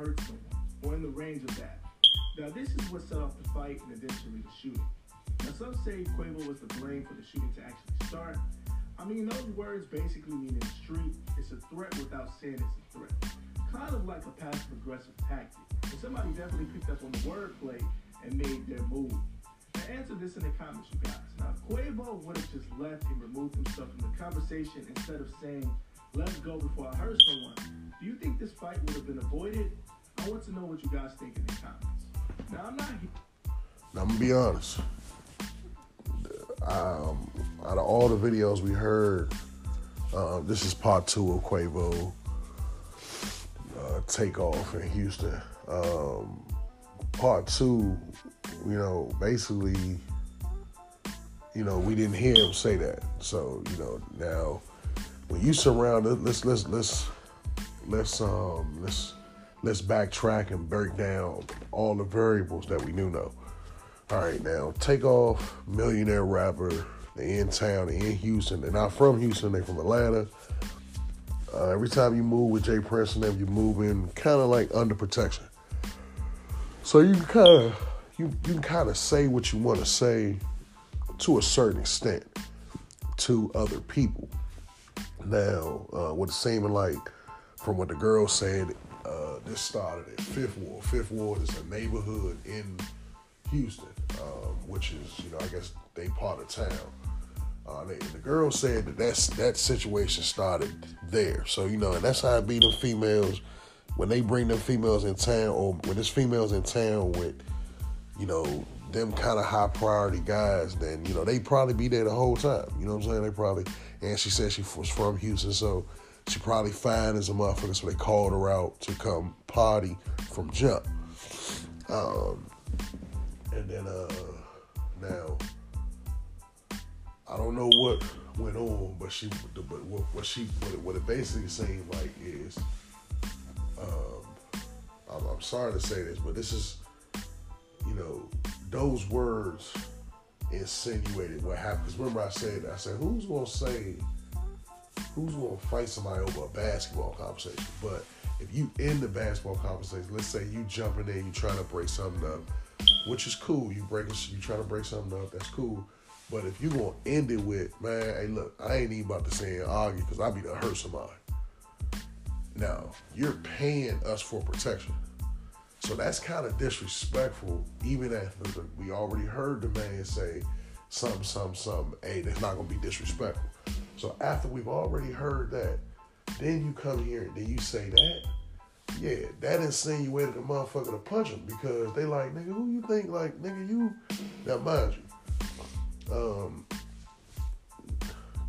hurt someone or in the range of that. Now, this is what set off the fight and eventually the shooting. Now, some say Quavo was to blame for the shooting to actually start. I mean, those words basically mean in the street, it's a threat without saying it's a threat. Kind of like a passive aggressive tactic. And somebody definitely picked up on the wordplay and made their move. Now, answer this in the comments, you guys. Now, Quavo would have just left and removed himself from the conversation instead of saying, let's go before I hurt someone, do you think this fight would have been avoided? I want to know what you guys think in the comments. Now, I'm not. Now, I'm gonna be honest. Um, out of all the videos we heard, uh, this is part two of Quavo uh, Takeoff in Houston. Um, part two, you know, basically, you know, we didn't hear him say that. So, you know, now when you surround let's let's let's let's um let's let's backtrack and break down all the variables that we knew know. All right, now Takeoff millionaire rapper. They in town, in Houston. They're not from Houston, they from Atlanta. Uh, every time you move with J Prince and them, you move in kind of like under protection. So you can kind of you you can kind of say what you want to say to a certain extent to other people. Now, uh, what it seeming like from what the girl said, this started at Fifth Ward. Fifth Ward is a neighborhood in Houston, um, which is, you know, I guess they part of town. Uh, they, the girl said that that's, that situation started there. So, you know, and that's how it be them females when they bring them females in town or when this females in town with, you know, them kind of high priority guys, then, you know, they probably be there the whole time. You know what I'm saying? They probably, and she said she was from Houston, so she probably fine as a motherfucker, so they called her out to come party from jump. Um, and then uh now I don't know what went on, but she but what, what she what it, what it basically seemed like is um I'm, I'm sorry to say this, but this is you know those words insinuated what happened. Because remember I said I said who's gonna say who's gonna fight somebody over a basketball conversation? But if you end the basketball conversation, let's say you jumping in, you trying to break something up, which is cool. You break you trying to break something up, that's cool. But if you gonna end it with, man, hey, look, I ain't even about to say and argue because I be to hurt somebody. Now you're paying us for protection, so that's kind of disrespectful. Even after we already heard the man say something, something, something. Hey, that's not gonna be disrespectful. So after we've already heard that, then you come here and then you say that. Yeah, that insinuated the motherfucker to punch him because they like, nigga, who you think like, nigga, you now mind you, um,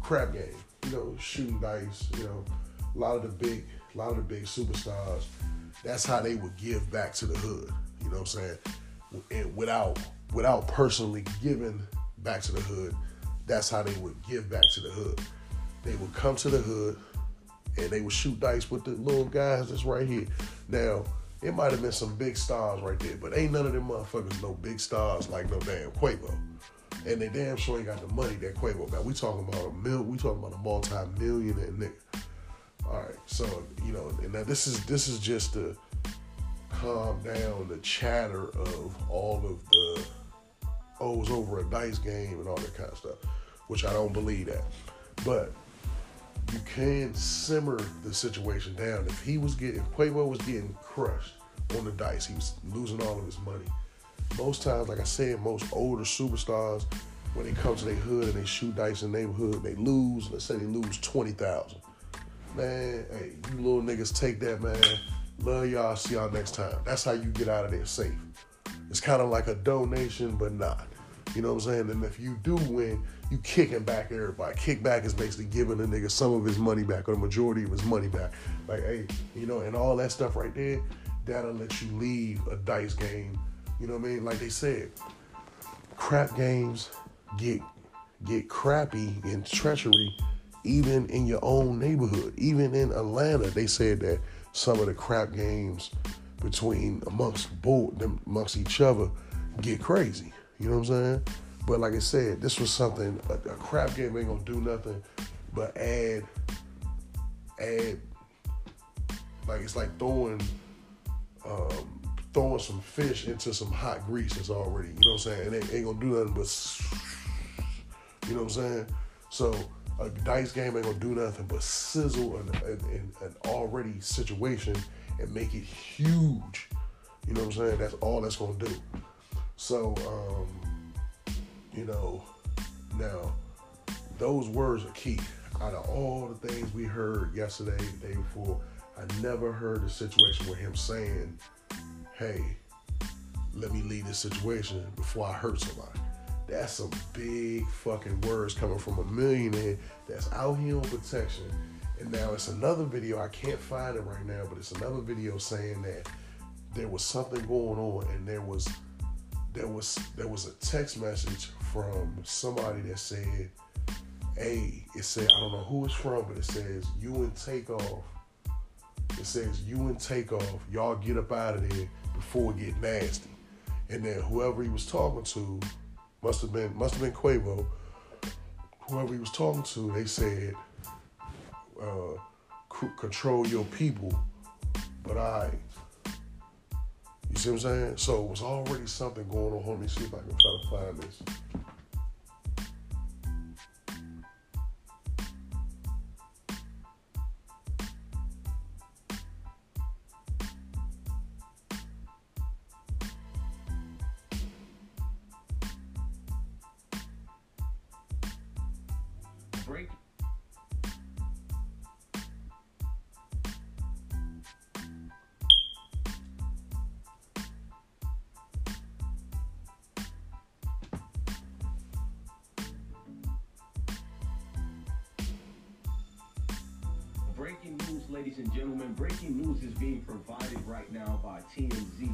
crap game, you know, shooting dice, you know, a lot of the big, a lot of the big superstars, that's how they would give back to the hood. You know what I'm saying? And without without personally giving back to the hood, that's how they would give back to the hood. They would come to the hood and they would shoot dice with the little guys that's right here. Now, it might have been some big stars right there, but ain't none of them motherfuckers no big stars like no damn Quavo. And they damn sure ain't got the money that Quavo got. We talking about a mil we talking about a multi-millionaire nigga. All right, so you know, and now this is this is just to calm down the chatter of all of the O's over a dice game and all that kind of stuff, which I don't believe that. But you can simmer the situation down. If he was getting, if Quavo was getting crushed on the dice, he was losing all of his money. Most times, like I said, most older superstars, when they come to their hood and they shoot dice in the neighborhood, they lose. Let's say they lose twenty thousand. Man, hey, you little niggas take that, man. Love y'all. See y'all next time. That's how you get out of there safe. It's kind of like a donation, but not. You know what I'm saying? And if you do win, you kicking back everybody. Kickback is basically giving the nigga some of his money back or the majority of his money back. Like, hey, you know, and all that stuff right there, that'll let you leave a dice game. You know what I mean? Like they said, crap games get get crappy and treachery even in your own neighborhood. Even in Atlanta, they said that some of the crap games between amongst both amongst each other get crazy. You know what I'm saying? But like I said, this was something a, a crap game ain't gonna do nothing but add add like it's like throwing um, throwing some fish into some hot grease that's already, you know what I'm saying? And it ain't gonna do nothing but, you know what I'm saying? So a dice game ain't gonna do nothing but sizzle an, an, an already situation and make it huge. You know what I'm saying? That's all that's gonna do. So, um, you know, now those words are key. Out of all the things we heard yesterday, the day before, I never heard a situation where him saying, "Hey, let me leave this situation before I hurt somebody." That's some big fucking words coming from a millionaire that's out here on protection. And now it's another video. I can't find it right now, but it's another video saying that there was something going on, and there was there was there was a text message from somebody that said, "Hey," it said I don't know who it's from, but it says you and Takeoff. It says you and Takeoff, y'all get up out of there before it get nasty. And then whoever he was talking to must have been must have been Quavo. Whoever he was talking to, they said, uh, "Control your people," but I. You see what I'm saying? So it was already something going on. Let me see if I can try to find this. Break. Breaking news, ladies and gentlemen. Breaking news is being provided right now by TMZ.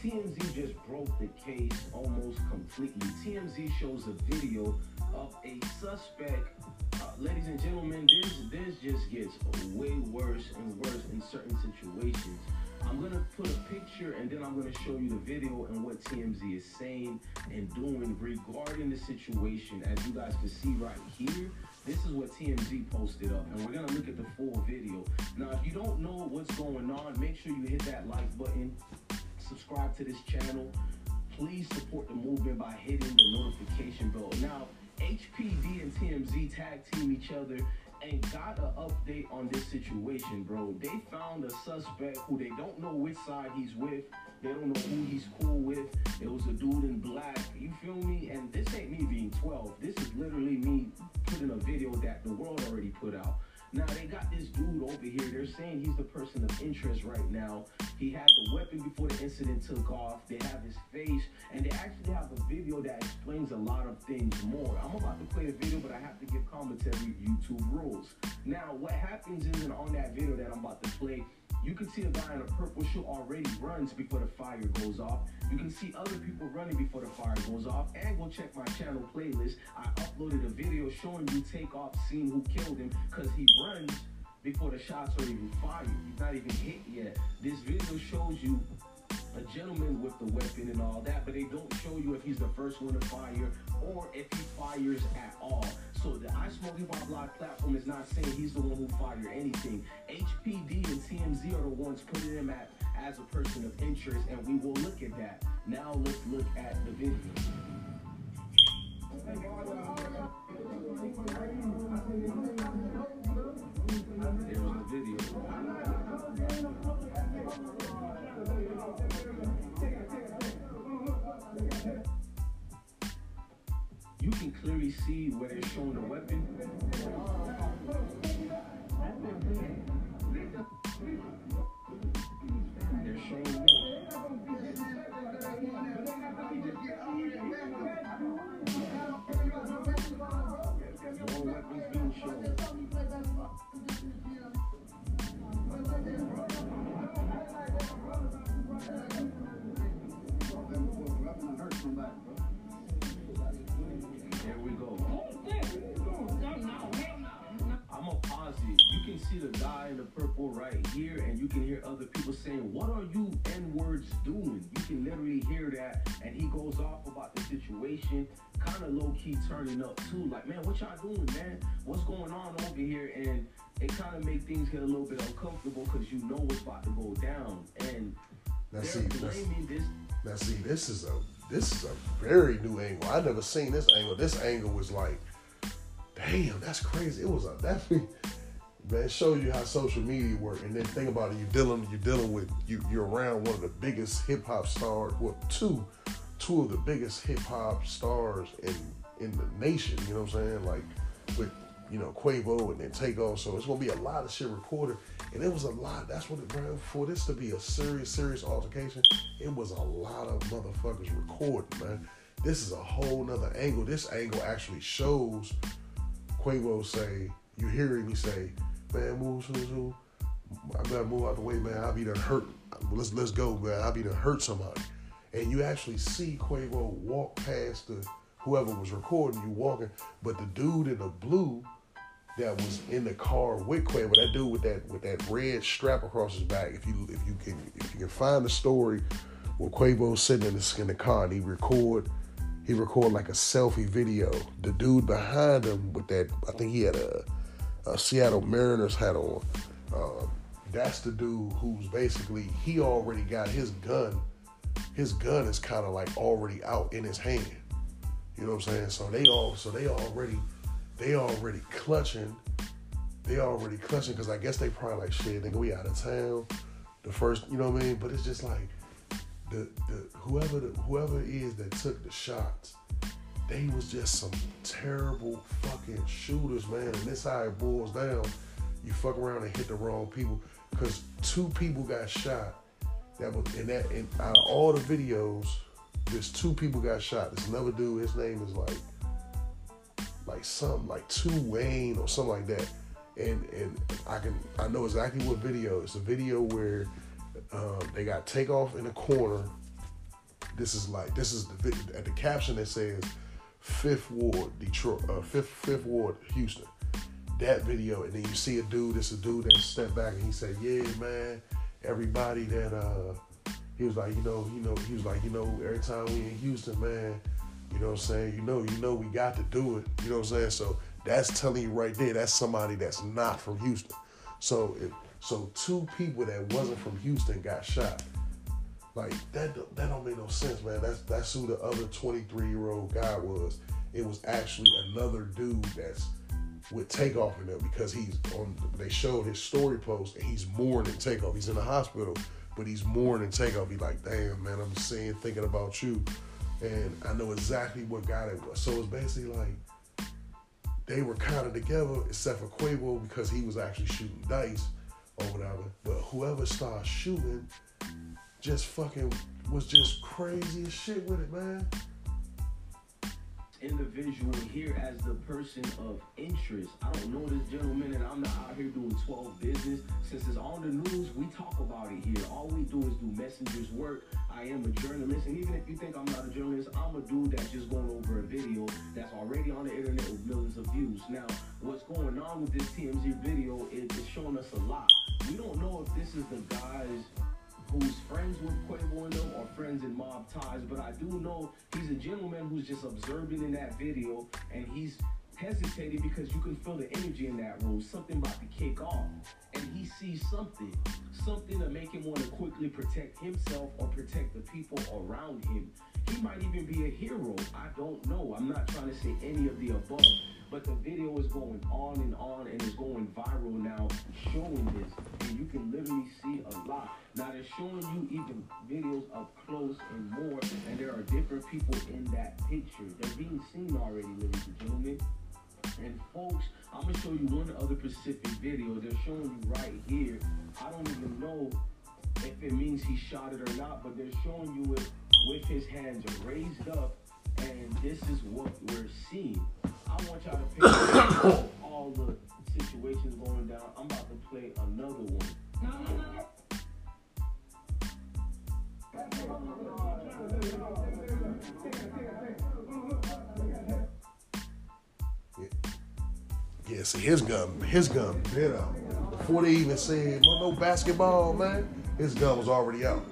TMZ just broke the case almost completely. TMZ shows a video of a suspect. Ladies and gentlemen, this this just gets way worse and worse in certain situations. I'm gonna put a picture and then I'm gonna show you the video and what TMZ is saying and doing regarding the situation. As you guys can see right here, this is what TMZ posted up, and we're gonna look at the full video. Now, if you don't know what's going on, make sure you hit that like button, subscribe to this channel. Please support the movement by hitting the notification bell. Now, HPD and TMZ tag team each other and got an update on this situation, bro. They found a suspect who they don't know which side he's with. They don't know who he's cool with. It was a dude in black. You feel me? And this ain't me being 12. This is literally me putting a video that the world already put out. Now they got this dude over here. They're saying he's the person of interest right now. He had the weapon before the incident took off. They have his face, and they actually have a video that explains a lot of things more. I'm about to play the video, but I have to give commentary YouTube rules. Now, what happens is and on that video that I'm about to play, you can see a guy in a purple shirt already runs before the fire goes off. You can see other people running before the fire goes off. And go check my channel playlist. I uploaded a video showing you Takeoff seeing who killed him because he runs before the shots are even fired. He's not even hit yet. This video shows you a gentleman with the weapon and all that, but they don't show you if he's the first one to fire or if he fires at all. So the I Hip Hop Live platform is not saying he's the one who fired anything. HPD and TMZ are the ones putting him at as a person of interest, and we will look at that. Now let's look at the video. Purple right here, and you can hear other people saying, What are you N words doing? You can literally hear that, and he goes off about the situation, kind of low key turning up too. Like, man, what y'all doing, man? What's going on over here? And it kind of make things get a little bit uncomfortable because you know what's about to go down. And Now see, this, blaming this. now see, this is a this is a very new angle. I never seen this angle. This angle was like, damn, that's crazy. It was a definitely man show you how social media work. And then think about it, you dealing you dealing with you you're around one of the biggest hip hop stars, well two two of the biggest hip hop stars in in the nation. You know what I'm saying? Like with you know Quavo and then Takeoff. So it's gonna be a lot of shit recorded, and it was a lot. That's what it ran for. This to be a serious serious altercation. It was a lot of motherfuckers recording, man. This is a whole nother angle. This angle actually shows Quavo say, you hear him, he say, man, move, move, move. I better move out the way, man. I'll be hurt. Let's let's go, man. I'll be hurt somebody. And you actually see Quavo walk past the whoever was recording you walking, but the dude in the blue that was in the car with Quavo, that dude with that with that red strap across his back. If you if you can if you can find the story where Quavo's sitting in the, in the car and he record he record like a selfie video. The dude behind him with that I think he had a, a Seattle Mariners hat on. Uh, that's the dude who's basically he already got his gun. His gun is kind of like already out in his hand. You know what I'm saying? So they all so they already they already clutching. They already clutching because I guess they probably like shit. Nigga, we out of town. The first, you know what I mean? But it's just like the the whoever the, whoever it is that took the shots, they was just some terrible fucking shooters, man. And this how it boils down. You fuck around and hit the wrong people because two people got shot. That was in that in out of all the videos, there's two people got shot. There's another dude. His name is like like something like Two Wayne or something like that. And and I can I know exactly what video. It's a video where um, they got Takeoff in the corner. This is like this is the at the caption that says Fifth Ward Detroit, uh, Fifth Fifth Ward Houston. That video, and then you see a dude. It's a dude that stepped back and he said, "Yeah, man, everybody that uh." He was like, you know, you know, he was like, you know, every time we in Houston, man, you know what I'm saying? You know, you know we got to do it. You know what I'm saying? So that's telling you right there, that's somebody that's not from Houston. So if so two people that wasn't from Houston got shot. Like that that don't make no sense, man. That's that's who the other 23 year old guy was. It was actually another dude that's with Takeoff in there because he's on they showed his story post and he's mourning Takeoff. He's in the hospital, but he's mourning Takeoff. He's like, damn man, I'm saying thinking about you. And I know exactly what guy it was. So it's basically like they were kind of together, except for Quavo because he was actually shooting dice or whatever. But whoever started shooting just fucking was just crazy as shit with it, man. individual here as the person of interest. I don't know this gentleman, and I'm not out here doing 12 business. Since it's on the news, we talk about it here. All we do is do messenger's work. I am a journalist, and even if you think I'm not a journalist, I'm a dude that's just going over a video that's already on the internet with millions of views. Now, what's going on with this TMZ video is it's showing us a lot. We don't know if this is the guys who's friends with Quavo and them or friends in mob ties, but I do know he's a gentleman who's just observing in that video and he's hesitated because you can feel the energy in that room. Something about to kick off. And he sees something. Something to make him want to quickly protect himself or protect the people around him. He might even be a hero. I don't know. I'm not trying to say any of the above. But the video is going on and on and is going viral now, showing this. And you can literally see a lot. Now they're showing you even videos up close and more, and there are different people in that picture. They're being seen already, ladies and gentlemen. And folks, I'm gonna show you one other specific video. They're showing you right here. I don't even know if it means he shot it or not, but they're showing you it with his hands raised up, and this is what we're seeing. I want y'all to pick up all the situations going down. I'm about to play another one. Yeah, see his gun, his gun been out before they even said well, no basketball, man. His gun was already out.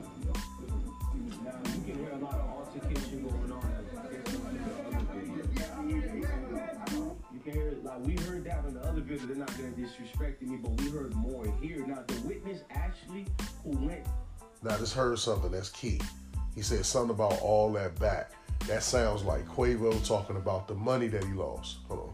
Just heard something that's key. He said something about all that back. That sounds like Quavo talking about the money that he lost. Hold on.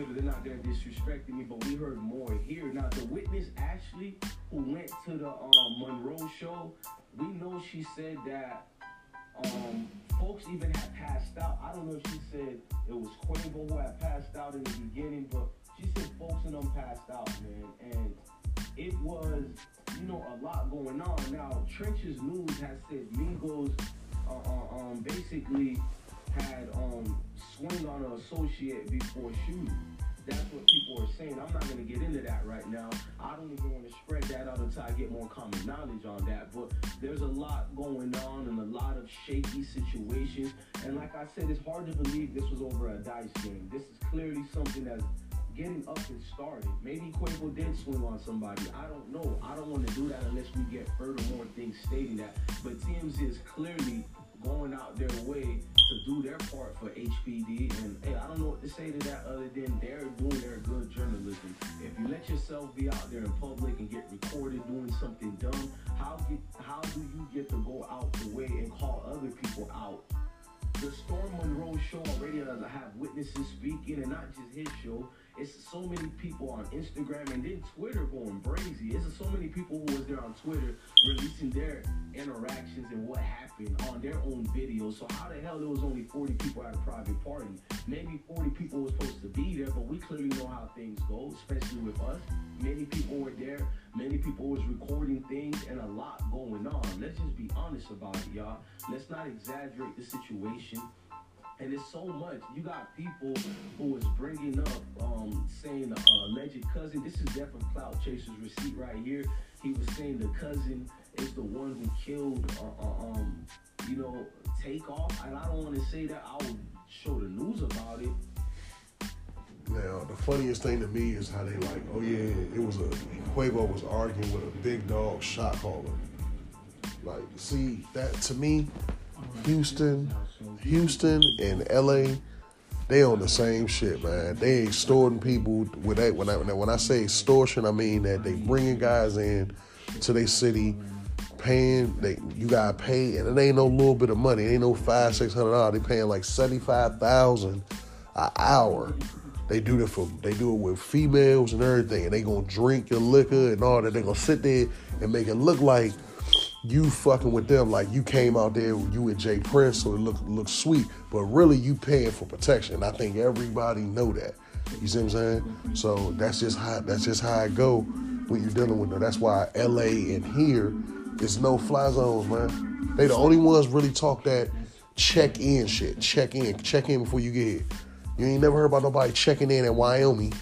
That other video. They're not there disrespecting me, but we heard more here. Now the witness Ashley, who went to the um, Monroe show, we know she said that um, folks even had passed out. I don't know if she said it was Quavo who had passed out in the beginning, but she said folks in them passed out, man, and it was, you know, a lot going on. Now, Trenches News has said Migos uh, uh, um, basically had um, swing on an associate before shooting. That's what people are saying. I'm not gonna get into that right now. I don't even want to spread that out until I get more common knowledge on that. But there's a lot going on and a lot of shaky situations. And like I said, it's hard to believe this was over a dice game. This is clearly something that's getting up and started. Maybe Quavo did swing on somebody. I don't know. I don't want to do that unless we get further more things stating that. But TMZ is clearly going out their way to do their part for HPD. And hey, I don't know what to say to that other than they're doing their good journalism. If you let yourself be out there in public and get recorded doing something dumb, how get how do you get to go out the way and call other people out? The Storm Monroe show already doesn't have witnesses speaking, and not just his show. It's so many people on Instagram and then Twitter going crazy. It's so many people who was there on Twitter releasing their interactions and what happened on their own videos. So how the hell there was only 40 people at a private party? Maybe 40 people were supposed to be there, but we clearly know how things go, especially with us. Many people were there. Many people was recording things and a lot going on. Let's just be honest about it, y'all. Let's not exaggerate the situation. And it's so much. You got people who was bringing up, um, saying the uh, alleged cousin. This is definitely Cloud Chaser's receipt right here. He was saying the cousin is the one who killed, uh, uh, um, you know, Takeoff. And I don't want to say that. I would show the news about it. Now, the funniest thing to me is how they like, oh yeah, it was a Quavo was arguing with a big dog shot caller. Like, see that to me, Houston, Houston and LA, they on the same shit, man. They extorting people with that. When I when I say extortion, I mean that they bringing guys in to their city, paying. They you gotta pay, and it ain't no little bit of money. It ain't no five six hundred dollars. They paying like seventy five thousand an hour. They do that for they do it with females and everything, and they gonna drink your liquor and all that. They gonna sit there and make it look like you fucking with them, like you came out there, you with J Prince, so it look looks sweet, but really you paying for protection. I think everybody know that. You see what I'm saying? So that's just how that's just how I go when you're dealing with them. That's why LA and here is no fly zones, man. They the only ones really talk that check in shit. Check in, check in before you get here. You ain't never heard about nobody checking in in Wyoming.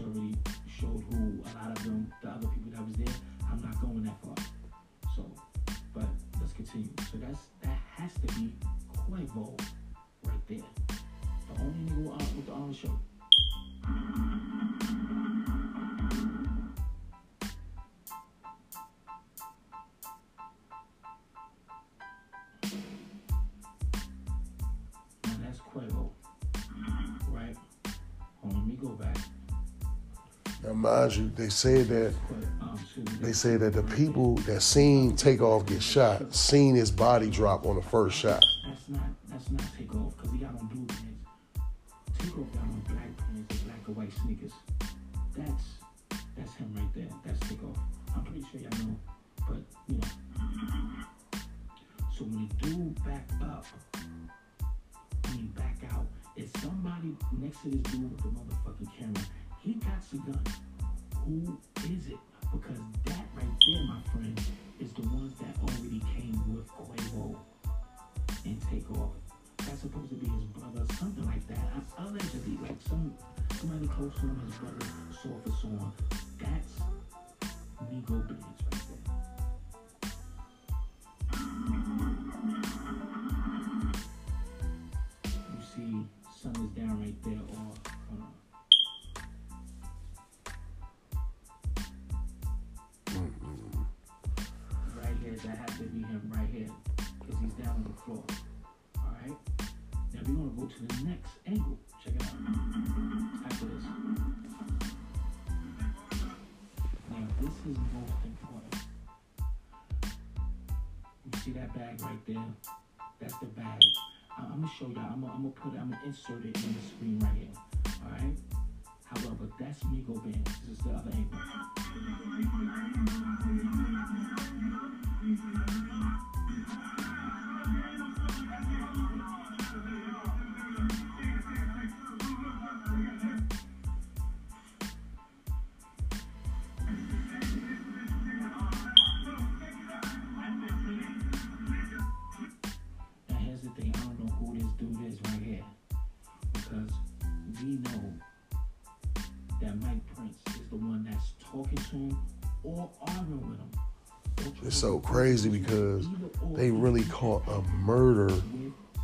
Already showed who a lot of them, the other people that was there. I'm not going that far. So, but let's continue. So that's that has to be Quavo right there. The only nigga with, uh, with the orange shirt. Mind you, they said that they said that the people that seen Takeoff get shot seen his body drop on the first shot. That's not that's not is the ones that already came with Quavo and Takeoff. That's supposed to be his brother, something like that. I, allegedly, like some somebody close to him, his brother saw for so on. That's Migo Bands see that bag right there? That's the bag. I'm gonna show y'all. I'm gonna, put it. I'm gonna insert it in the screen right here. All right. However, that's Migo Bands. This is the other angle. So crazy because they really caught a murder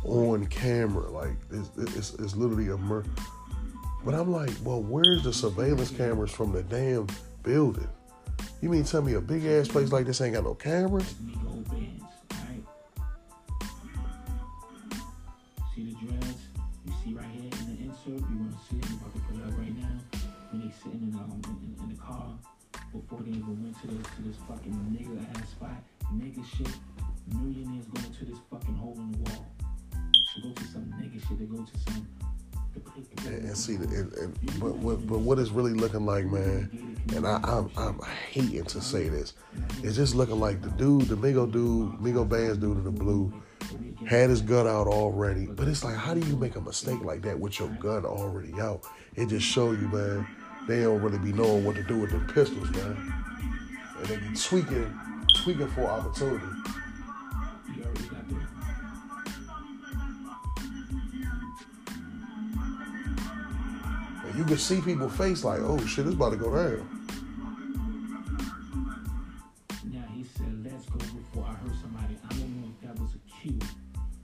on camera. Like it's, it's, it's literally a murder. But I'm like, well, where's the surveillance cameras from the damn building? You mean tell me a big ass place like this ain't got no cameras? Man, and I, I'm, I'm hating to say this, it's just looking like the dude, the Migo dude, Migo Bands dude in the blue, had his gun out already. But it's like, how do you make a mistake like that with your gun already out? It just show you, man, they don't really be knowing what to do with them pistols, man. And they be tweaking, tweaking for opportunity. And you can see people face like, oh shit, it's about to go down. Now he said, "Let's go." Before I heard somebody, I don't know if that was a cue.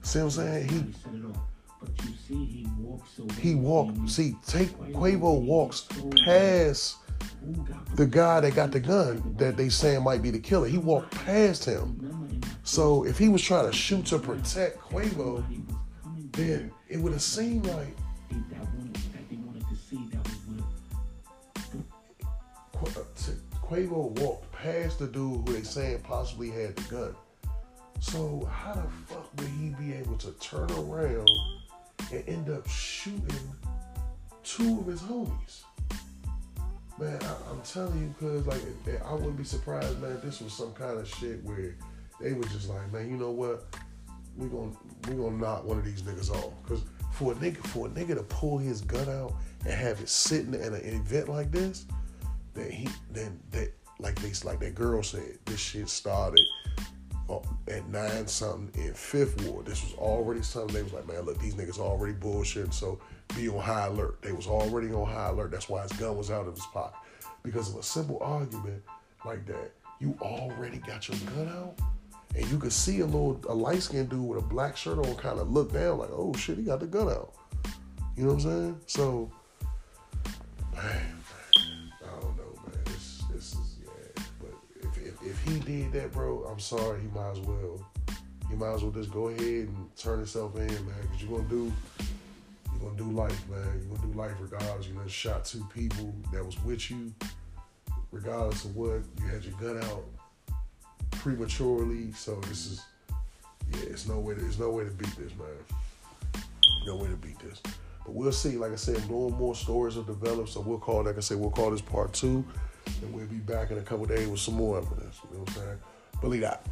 See what I'm saying? He Somebody set it off, but you see, he walks away. he walked. See, take Quavo walks past the guy that got the gun that they saying might be the killer. He walked past him. Remember in that So if he was trying to shoot to protect Quavo, somebody was coming then it would have seemed like Quavo walked past the dude who they saying possibly had the gun. So how the fuck would he be able to turn around and end up shooting two of his homies? Man, I, I'm telling you, cause like I wouldn't be surprised, man. This was some kind of shit where they were just like, man, you know what? We gonna we gonna knock one of these niggas off. Cause for a nigga for a nigga to pull his gun out and have it sitting at an event like this, that he then that like they like that girl said, this shit started uh, at nine something in Fifth Ward. This was already something they was like, man, look, these niggas already bullshitting, so be on high alert. They was already on high alert. That's why his gun was out of his pocket because of a simple argument like that. you already got your gun out, and you could see a little a light skinned dude with a black shirt on, kind of look down like, oh shit, he got the gun out. You know what I'm saying? So, man, he did that, bro, I'm sorry. He might as well. He might as well just go ahead and turn himself in, man. Cause you're gonna do you're gonna do life, man. You're gonna do life regardless. You done shot two people that was with you, regardless of what. You had your gun out prematurely, so this is yeah, it's no way to it's no way to beat this, man. No way to beat this. But we'll see. Like I said, more and more stories will develop. So we'll call, like I said, we'll call this part two, and we'll be back in a couple days with some more evidence. You know what I'm saying? Believe that.